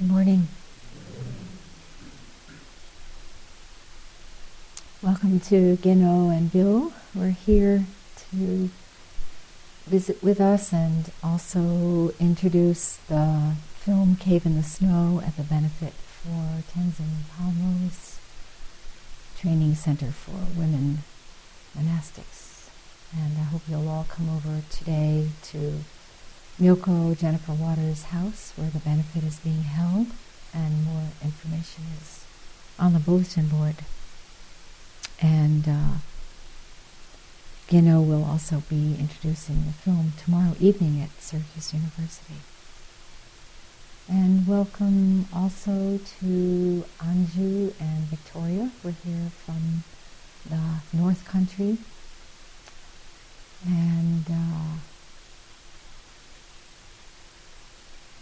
Good morning. Welcome to Gino and Bill. We're here to visit with us and also introduce the film Cave in the Snow at the benefit for Tenzin Palmo's Training Center for Women Monastics. And I hope you'll all come over today to Myoko Jennifer Waters' house where the benefit is being held, and more information is on the bulletin board. And uh, Gino will also be introducing the film tomorrow evening at Syracuse University. And welcome also to Anju and Victoria. We're here from the North Country. And uh,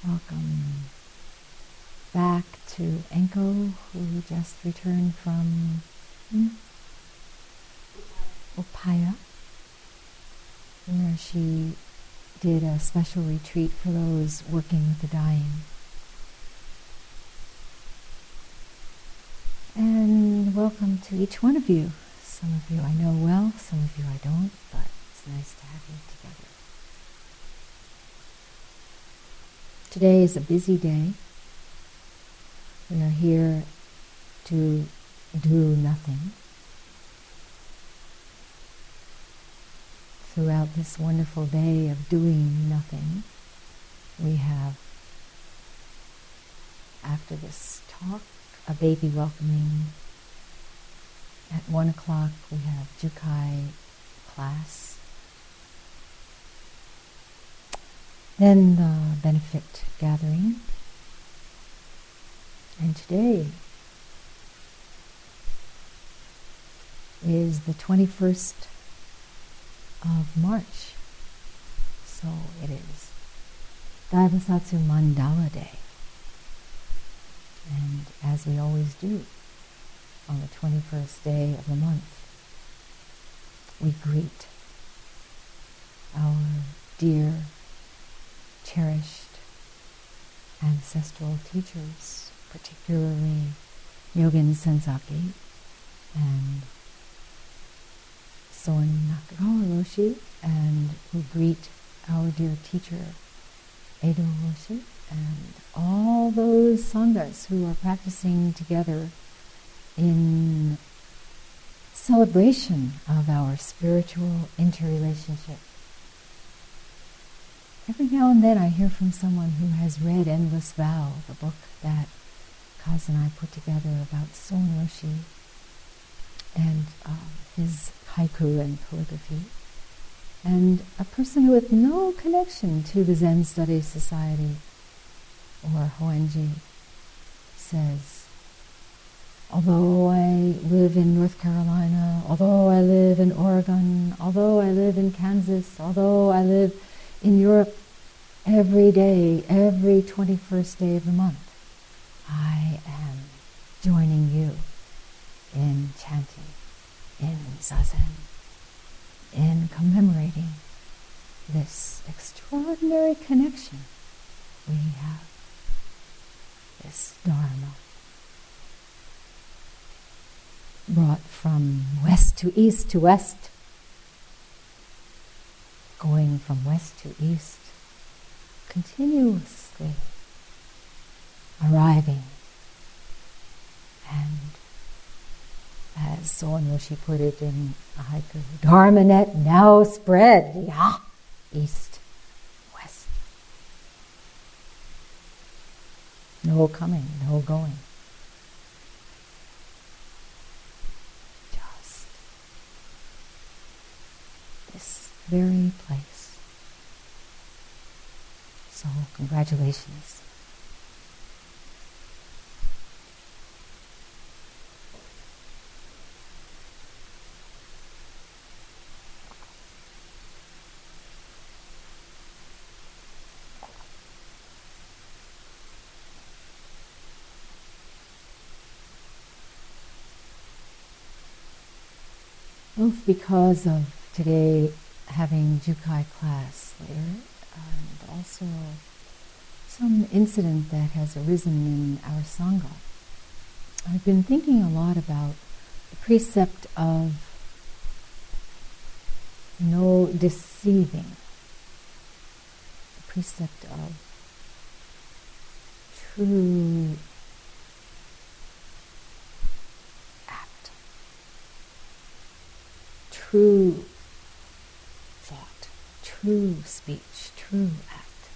welcome back to Enko, who just returned from hmm, Upaya, where she did a special retreat for those working with the dying. And welcome to each one of you. Some of you I know well, some of you I don't, but it's nice to have you together. Today is a busy day. We are here to do nothing. Throughout this wonderful day of doing nothing, we have, after this talk, a baby welcoming. At one o'clock, we have Jukai class. Then the benefit gathering. And today is the 21st of March. So it is Daibosatsu Mandala Day. And as we always do, on the 21st day of the month, we greet our dear, cherished ancestral teachers, particularly Nyogen Senzaki and Soen Nakagawa Roshi, and we greet our dear teacher, Eido Roshi, and all those sanghas who are practicing together in celebration of our spiritual interrelationship. Every now and then I hear from someone who has read Endless Vow, the book that Kaz and I put together about Soen Roshi and um, his haiku and calligraphy, and a person with no connection to the Zen Study Society or Hoenji says, although I live in North Carolina, although I live in Oregon, although I live in Kansas, although I live in Europe, every day, every 21st day of the month, I am joining you in chanting, in zazen, in commemorating this extraordinary connection we have this Dharma. Brought from west to east to west, going from west to east, continuously arriving. And as Soen Roshi put it in a haiku, Dharma net now spread, yeah, east west. No coming, no going. Just this very place. So, congratulations. both because of today having Jukai class later, and also some incident that has arisen in our Sangha. I've been thinking a lot about the precept of no deceiving, the precept of true act, true true speech, true act.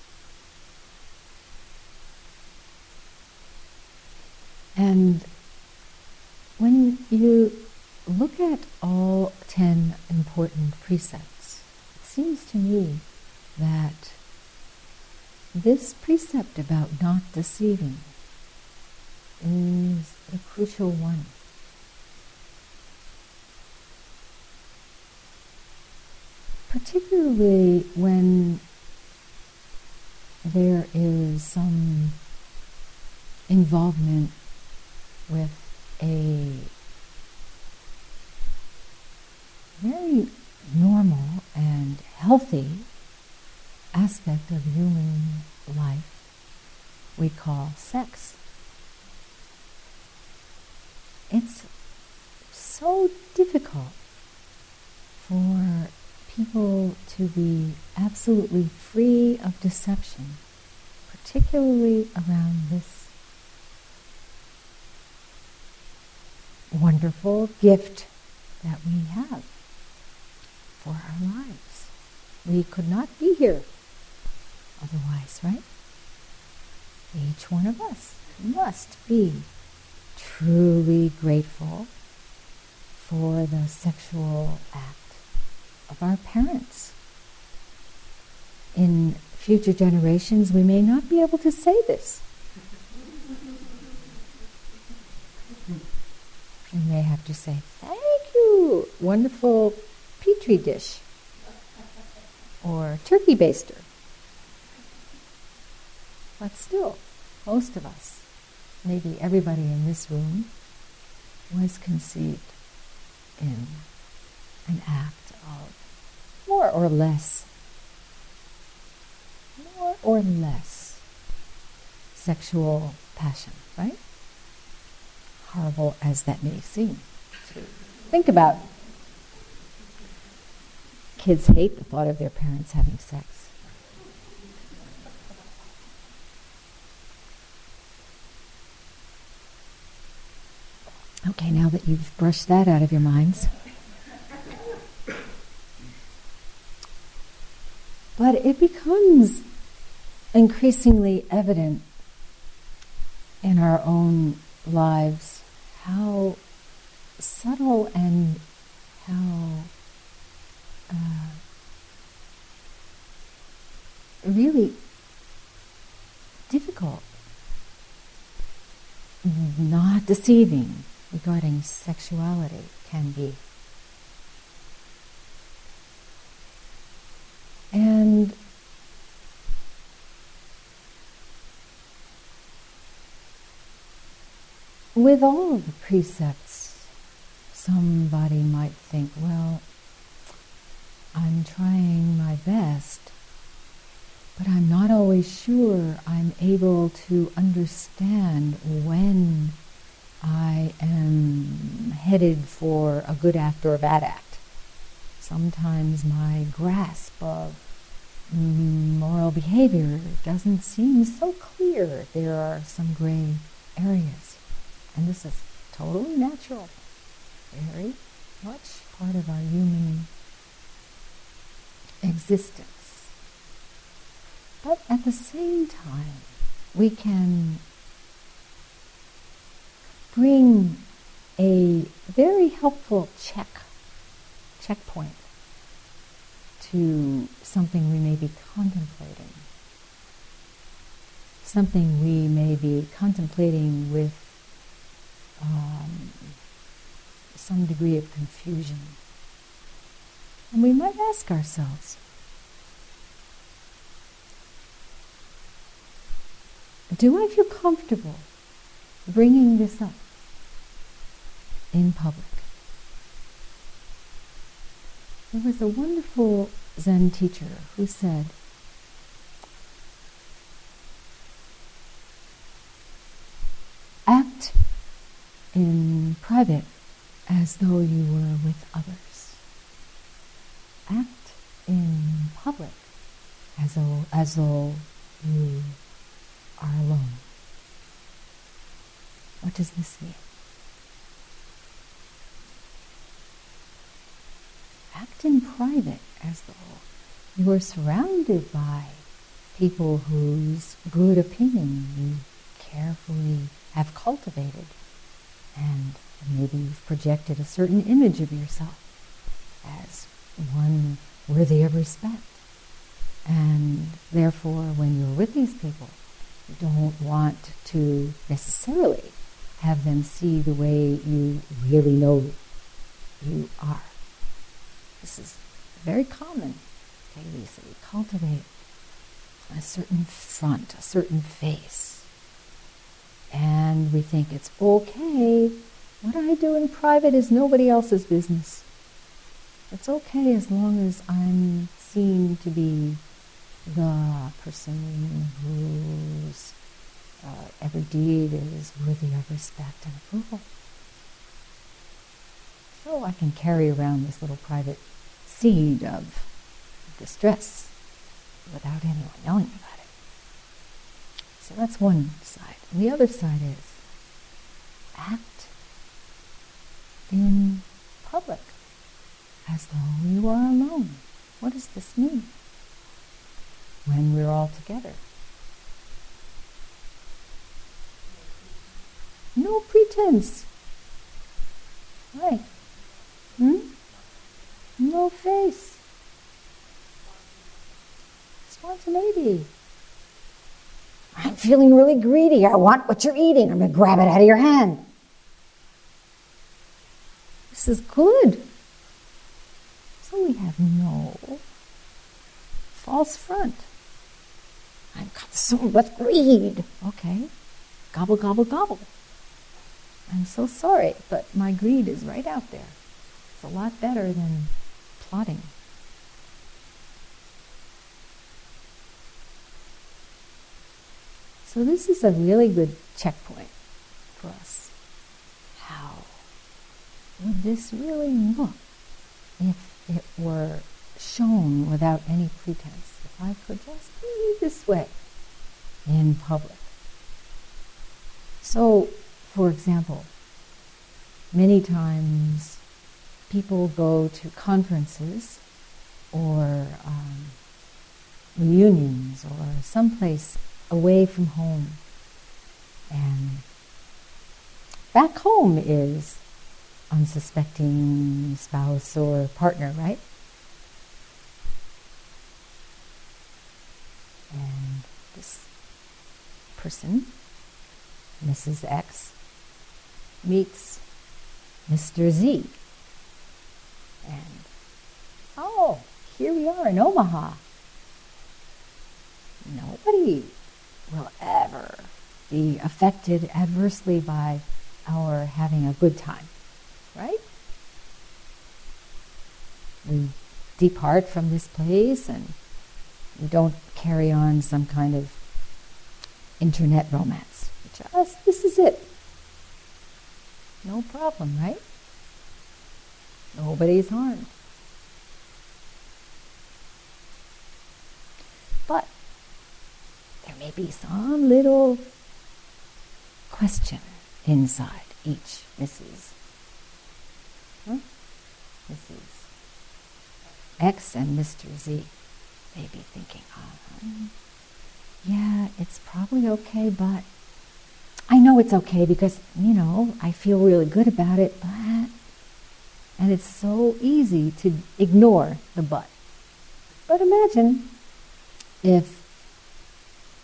And when you look at all ten important precepts, it seems to me that this precept about not deceiving is a crucial one. Particularly when there is some involvement with a very normal and healthy aspect of human life we call sex. It's so difficult for people to be absolutely free of deception, particularly around this wonderful gift that we have for our lives. We could not be here otherwise, right? Each one of us must be truly grateful for the sexual act of our parents. In future generations, we may not be able to say this. We may have to say, Thank you, wonderful petri dish or turkey baster. But still, most of us, maybe everybody in this room, was conceived in an act of more or less, more or less sexual passion, right? Horrible as that may seem. Think about kids hate the thought of their parents having sex. Okay, now that you've brushed that out of your minds. But it becomes increasingly evident in our own lives how subtle and how uh, really difficult, not deceiving regarding sexuality can be. And with all of the precepts, somebody might think, well, I'm trying my best, but I'm not always sure I'm able to understand when I am headed for a good act or a bad act. Sometimes my grasp of moral behavior doesn't seem so clear. There are some gray areas. And this is totally natural, very much part of our human existence. But at the same time, we can bring a very helpful check, checkpoint to something we may be contemplating. Something we may be contemplating with um, some degree of confusion. And we might ask ourselves Do I feel comfortable bringing this up in public? There was a wonderful Zen teacher who said, Act in private as though you were with others. Act in public as though, as though you are alone. What does this mean? Act in private as though you are surrounded by people whose good opinion you carefully have cultivated and maybe you've projected a certain image of yourself as one worthy of respect. And therefore, when you're with these people, you don't want to necessarily have them see the way you really know you are. This is very common, okay, Lisa. We cultivate a certain front, a certain face. And we think it's okay. What I do in private is nobody else's business. It's okay as long as I'm seen to be the person whose uh, every deed is worthy of respect and approval. So I can carry around this little private seed of distress without anyone knowing about it. So that's one side. And the other side is act in public as though you are alone. What does this mean? When we're all together. No pretense. Right. Hmm? No face. Spontaneity. I'm feeling really greedy. I want what you're eating. I'm going to grab it out of your hand. This is good. So we have no false front. I'm consumed with greed. Okay. Gobble, gobble, gobble. I'm so sorry, but my greed is right out there. It's a lot better than plotting. So this is a really good checkpoint for us. How would this really look if it were shown without any pretense? If I could just be this way in public. So for example, many times people go to conferences or um, reunions or someplace away from home. And back home is unsuspecting spouse or partner, right? And this person, Mrs. X, meets Mr. Z. And, oh, here we are in Omaha. Nobody will ever be affected adversely by our having a good time, right? We depart from this place and we don't carry on some kind of internet romance. Just, this is it. No problem, right? Nobody's harmed. But there may be some little question inside each Mrs. Huh? Mrs. X and Mr. Z may be thinking, uh, yeah, it's probably okay, but I know it's okay because, you know, I feel really good about it, but. And it's so easy to ignore the but. But imagine if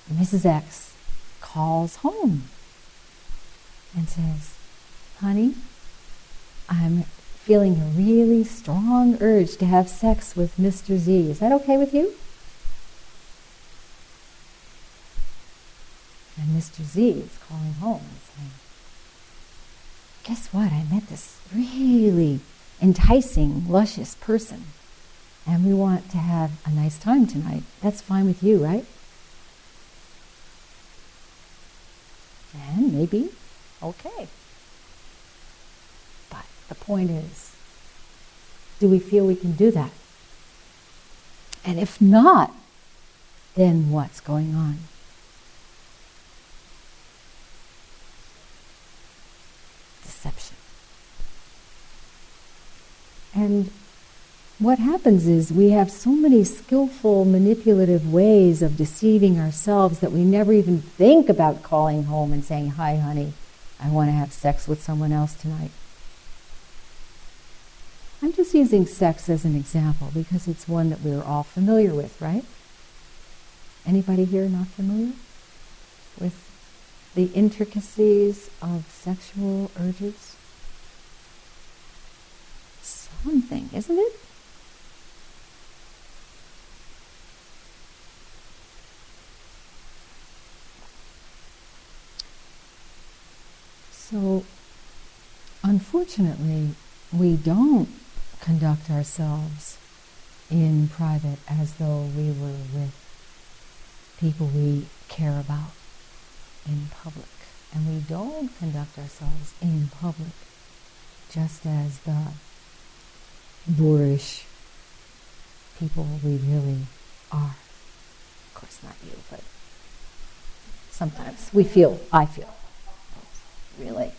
Mrs. X calls home and says, Honey, I'm feeling a really strong urge to have sex with Mr. Z. Is that okay with you? And Mr. Z is calling home and saying, Guess what? I met this really enticing, luscious person. And we want to have a nice time tonight. That's fine with you, right? And maybe, okay. But the point is, do we feel we can do that? And if not, then what's going on? Deception. And what happens is we have so many skillful, manipulative ways of deceiving ourselves that we never even think about calling home and saying, Hi, honey, I want to have sex with someone else tonight. I'm just using sex as an example because it's one that we're all familiar with, right? Anybody here not familiar with the intricacies of sexual urges? Something, isn't it? So, unfortunately, we don't conduct ourselves in private as though we were with people we care about in public. And we don't conduct ourselves in public just as the boorish people we really are. Of course, not you, but sometimes we feel, I feel, really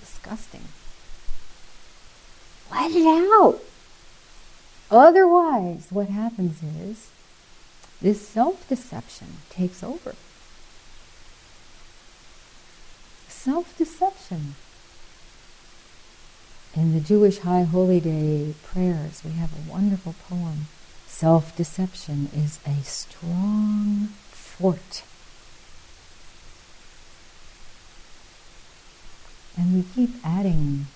disgusting. Let it out. Otherwise, what happens is this self deception takes over. Self deception. In the Jewish High Holy Day prayers, we have a wonderful poem. Self deception is a strong fort. And we keep adding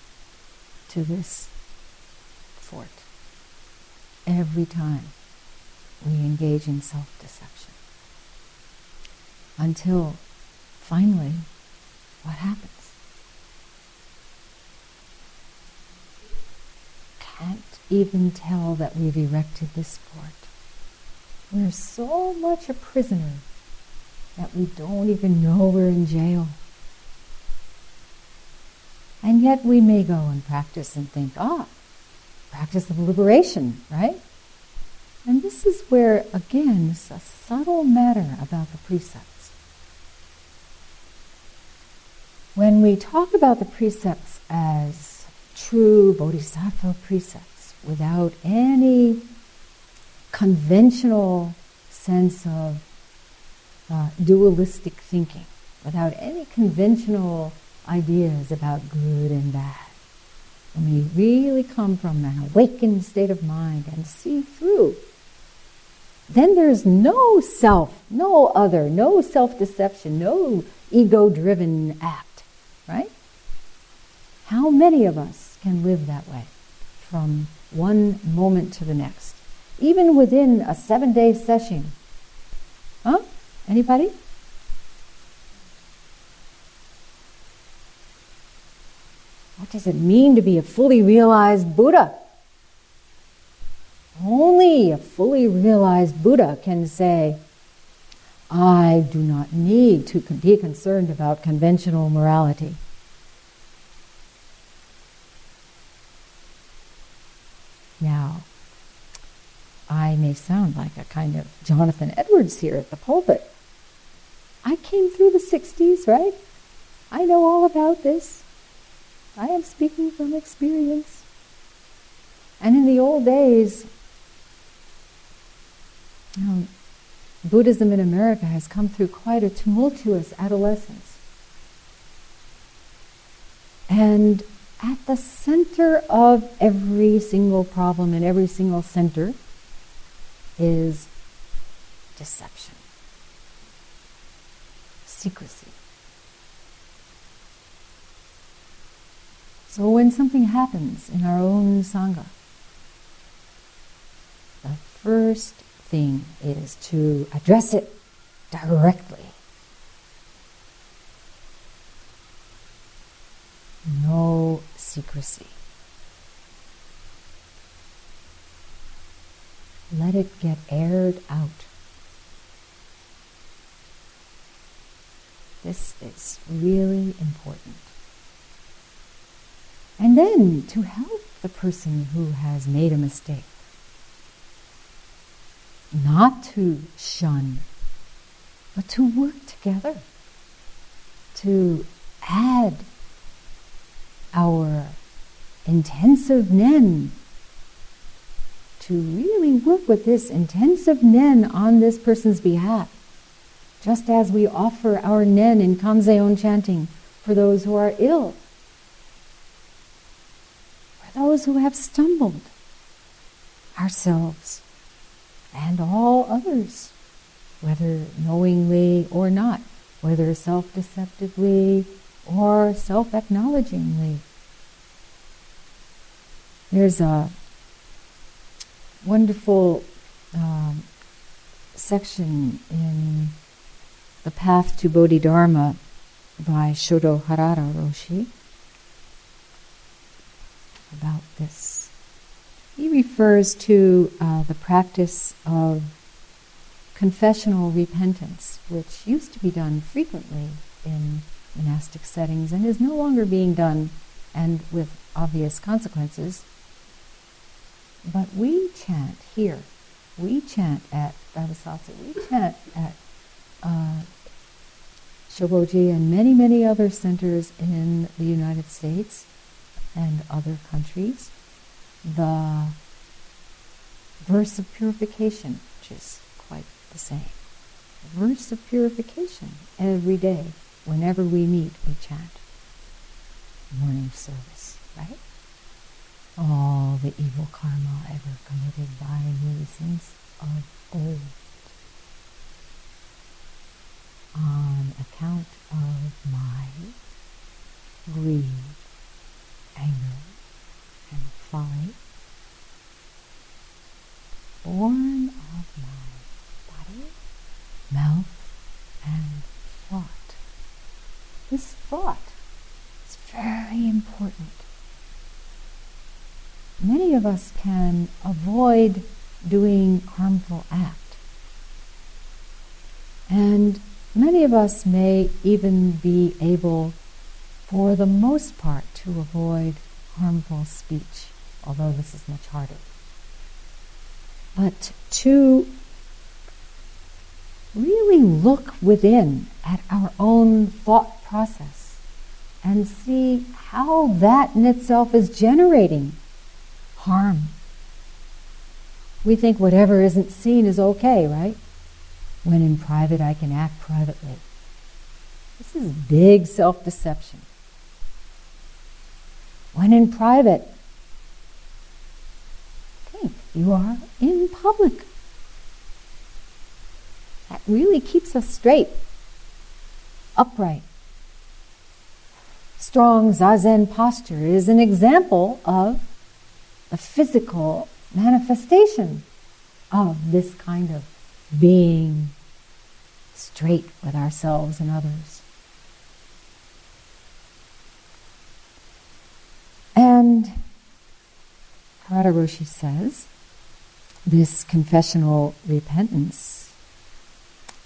to this fort every time we engage in self deception. Until finally, what happens? Can't even tell that we've erected this fort. We're so much a prisoner that we don't even know we're in jail. And yet we may go and practice and think, ah, practice of liberation, right? And this is where, again, it's a subtle matter about the precepts. When we talk about the precepts as true bodhisattva precepts, without any conventional sense of uh, dualistic thinking, without any conventional ideas about good and bad. When we really come from an awakened state of mind and see through, then there's no self, no other, no self deception, no ego driven act, right? How many of us can live that way from one moment to the next, even within a seven day session? Huh? Anybody? What does it mean to be a fully realized Buddha? Only a fully realized Buddha can say, I do not need to be concerned about conventional morality. Now, I may sound like a kind of Jonathan Edwards here at the pulpit. I came through the 60s, right? I know all about this. I am speaking from experience. And in the old days, know, Buddhism in America has come through quite a tumultuous adolescence. And at the center of every single problem in every single center is deception, secrecy. So when something happens in our own Sangha, the first thing is to address it directly. No secrecy. Let it get aired out. This is really important. And then to help the person who has made a mistake. Not to shun, but to work together, to add our intensive nen, to really work with this intensive nen on this person's behalf, just as we offer our nen in Kanzeon chanting for those who are ill, for those who have stumbled, ourselves and all others, whether knowingly or not, whether self deceptively or self acknowledgingly. There's a wonderful um, section in The Path to Bodhidharma by Shodo Harada Roshi about this. He refers to uh, the practice of confessional repentance, which used to be done frequently in monastic settings and is no longer being done and with obvious consequences. But we chant here, we chant at Daibosatsu, we chant at uh, Shoboji and many, many other centers in the United States and other countries the verse of purification, which is quite the same. Verse of purification every day, whenever we meet, we chant. Morning service, right? All the evil karma ever committed by me since of old. On account of my greed, anger, and folly, born of my body, mouth, and thought. This thought is very important. Of us can avoid doing harmful act. And many of us may even be able, for the most part, to avoid harmful speech, although this is much harder. But to really look within at our own thought process and see how that in itself is generating harm. We think whatever isn't seen is okay, right? When in private, I can act privately. This is big self deception. When in private, think you are in public. That really keeps us straight, upright. Strong zazen posture is an example of the physical manifestation of this kind of being straight with ourselves and others. And Harada Roshi says this confessional repentance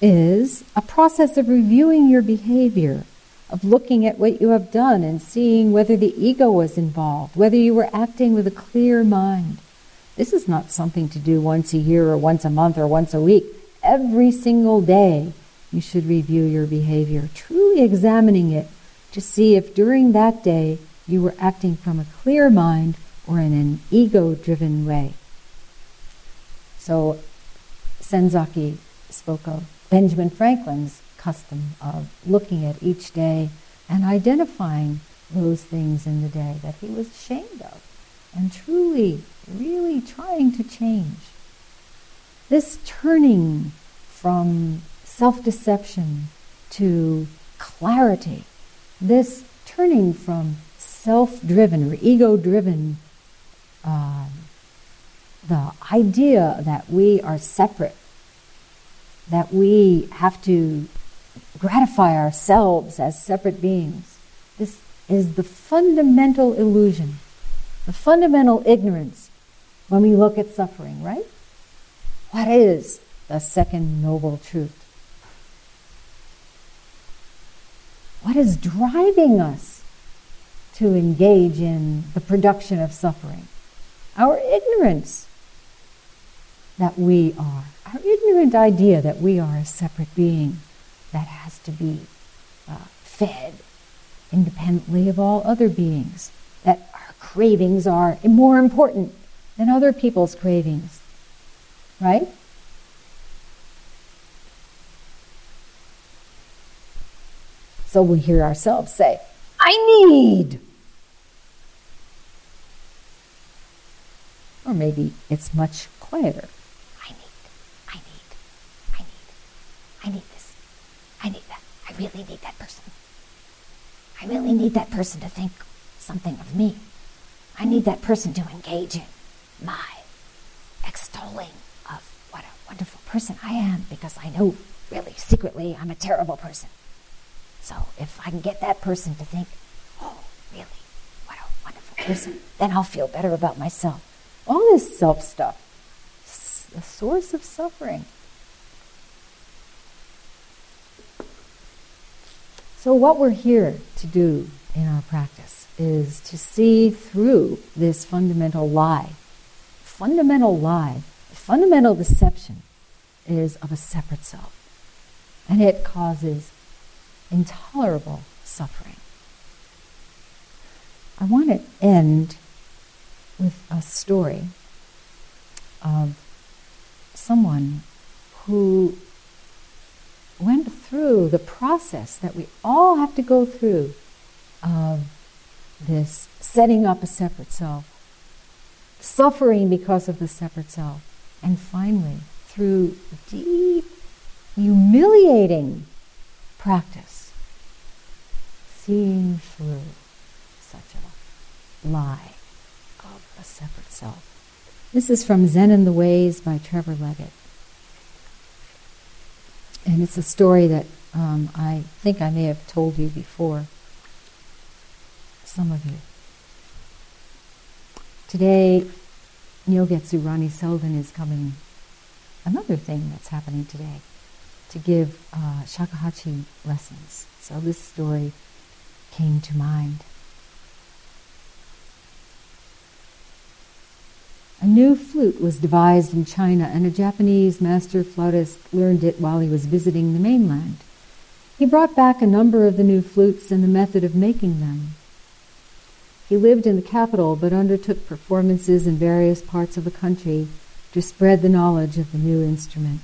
is a process of reviewing your behavior, of looking at what you have done and seeing whether the ego was involved, whether you were acting with a clear mind. This is not something to do once a year or once a month or once a week. Every single day, you should review your behavior, truly examining it to see if during that day you were acting from a clear mind or in an ego driven way. So, Senzaki spoke of Benjamin Franklin's custom of looking at each day and identifying those things in the day that he was ashamed of and truly, really trying to change. This turning from self deception to clarity, this turning from self driven or ego driven, um, the idea that we are separate, that we have to gratify ourselves as separate beings. This is the fundamental illusion, the fundamental ignorance when we look at suffering, right? What is the second noble truth? What is driving us to engage in the production of suffering. Our ignorance that we are, our ignorant idea that we are a separate being that has to be uh, fed independently of all other beings, that our cravings are more important than other people's cravings, right? So we hear ourselves say, I need. Or maybe it's much quieter. I need, I need, I need, I need this. I need that. I really need that person. I really need that person to think something of me. I need that person to engage in my extolling of what a wonderful person I am because I know really secretly I'm a terrible person. So if I can get that person to think, oh, really, what a wonderful person, then I'll feel better about myself. All this self stuff, the source of suffering. So, what we're here to do in our practice is to see through this fundamental lie. Fundamental lie, fundamental deception is of a separate self. And it causes intolerable suffering. I want to end with a story of someone who went through the process that we all have to go through of this setting up a separate self, suffering because of the separate self, and finally, through deep, humiliating practice, seeing through such a lie of a separate self. This is from Zen and the Ways by Trevor Leggett. And it's a story that um, I think I may have told you before, some of you. Today, Nyogetsu Ronnie Seldin is coming, another thing that's happening today, to give uh, shakuhachi lessons. So this story came to mind. A new flute was devised in China, and a Japanese master flautist learned it while he was visiting the mainland. He brought back a number of the new flutes and the method of making them. He lived in the capital but undertook performances in various parts of the country to spread the knowledge of the new instrument.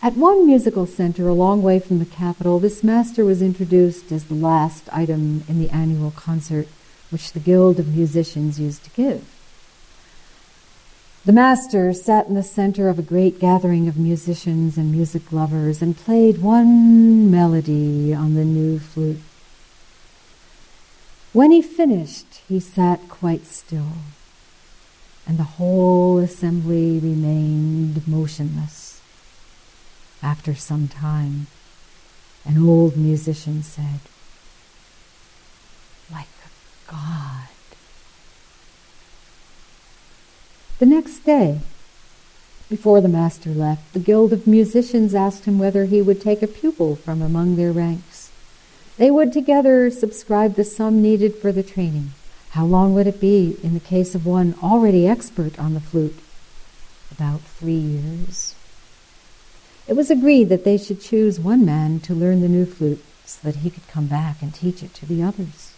At one musical center a long way from the capital, this master was introduced as the last item in the annual concert which the Guild of Musicians used to give. The master sat in the center of a great gathering of musicians and music lovers and played one melody on the new flute. When he finished, he sat quite still, and the whole assembly remained motionless. After some time, an old musician said, Like a god. The next day, before the master left, the Guild of Musicians asked him whether he would take a pupil from among their ranks. They would together subscribe the sum needed for the training. How long would it be in the case of one already expert on the flute? About three years. It was agreed that they should choose one man to learn the new flute so that he could come back and teach it to the others.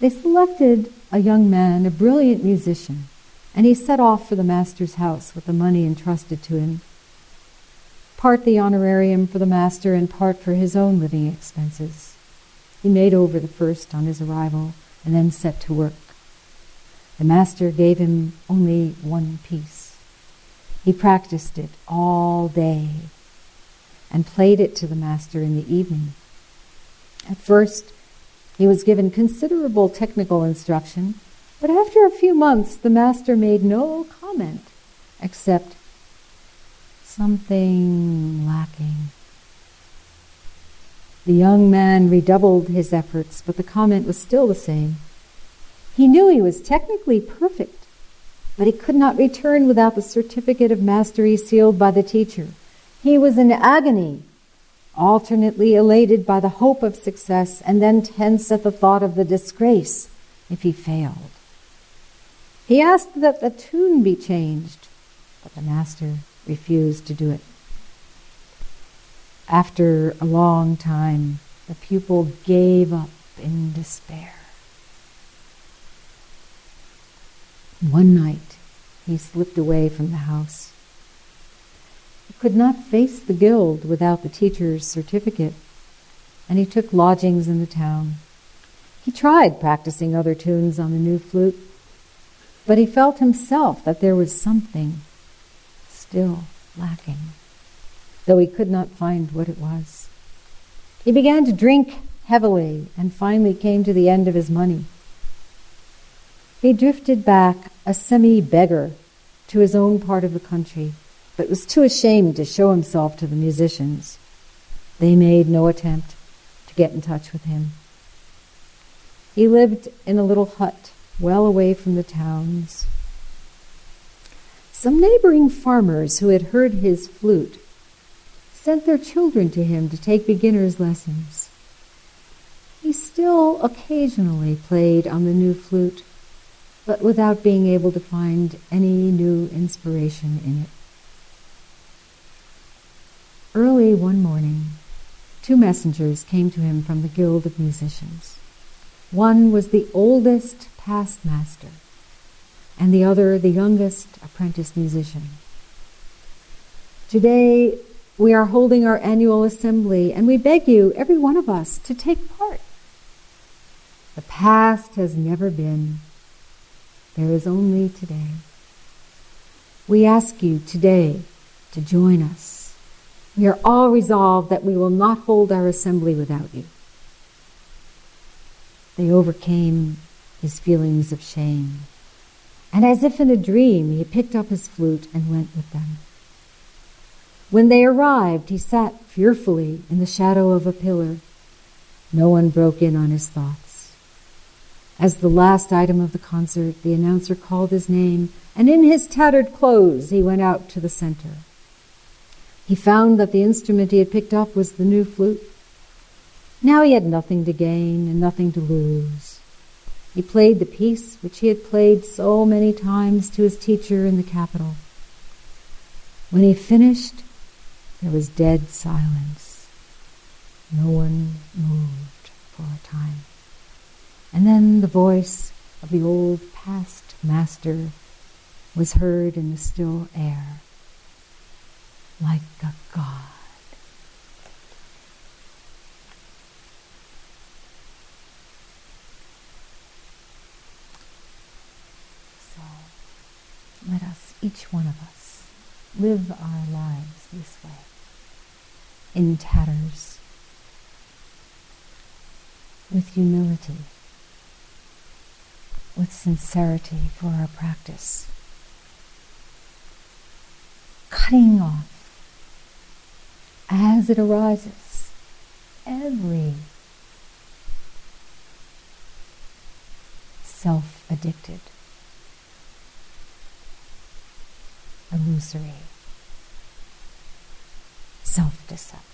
They selected a young man, a brilliant musician, and he set off for the master's house with the money entrusted to him, part the honorarium for the master and part for his own living expenses. He made over the first on his arrival and then set to work. The master gave him only one piece. He practiced it all day and played it to the master in the evening. At first, he was given considerable technical instruction but after a few months, the master made no comment except something lacking. The young man redoubled his efforts, but the comment was still the same. He knew he was technically perfect, but he could not return without the certificate of mastery sealed by the teacher. He was in agony alternately elated by the hope of success and then tense at the thought of the disgrace if he failed. He asked that the tune be changed, but the master refused to do it. After a long time, the pupil gave up in despair. One night, he slipped away from the house. He could not face the guild without the teacher's certificate, and he took lodgings in the town. He tried practicing other tunes on the new flute, but he felt himself that there was something still lacking though he could not find what it was. He began to drink heavily and finally came to the end of his money. He drifted back a semi beggar to his own part of the country, but was too ashamed to show himself to the musicians. They made no attempt to get in touch with him. He lived in a little hut well away from the towns. Some neighboring farmers who had heard his flute sent their children to him to take beginner's lessons. He still occasionally played on the new flute, but without being able to find any new inspiration in it. Early one morning, two messengers came to him from the Guild of Musicians. One was the oldest past master, and the other the youngest apprentice musician. Today, we are holding our annual assembly, and we beg you, every one of us, to take part. The past has never been. There is only today. We ask you today to join us. We are all resolved that we will not hold our assembly without you. They overcame his feelings of shame. And as if in a dream, he picked up his flute and went with them. When they arrived, he sat fearfully in the shadow of a pillar. No one broke in on his thoughts. As the last item of the concert, the announcer called his name, and in his tattered clothes, he went out to the center. He found that the instrument he had picked up was the new flute. Now he had nothing to gain and nothing to lose. He played the piece which he had played so many times to his teacher in the capital. When he finished, there was dead silence. No one moved for a time. And then the voice of the old past master was heard in the still air, like a god. So let us, each one of us, live our lives this way in tatters with humility, with sincerity for our practice, cutting off as it arises every self addicted, illusory self deceptive.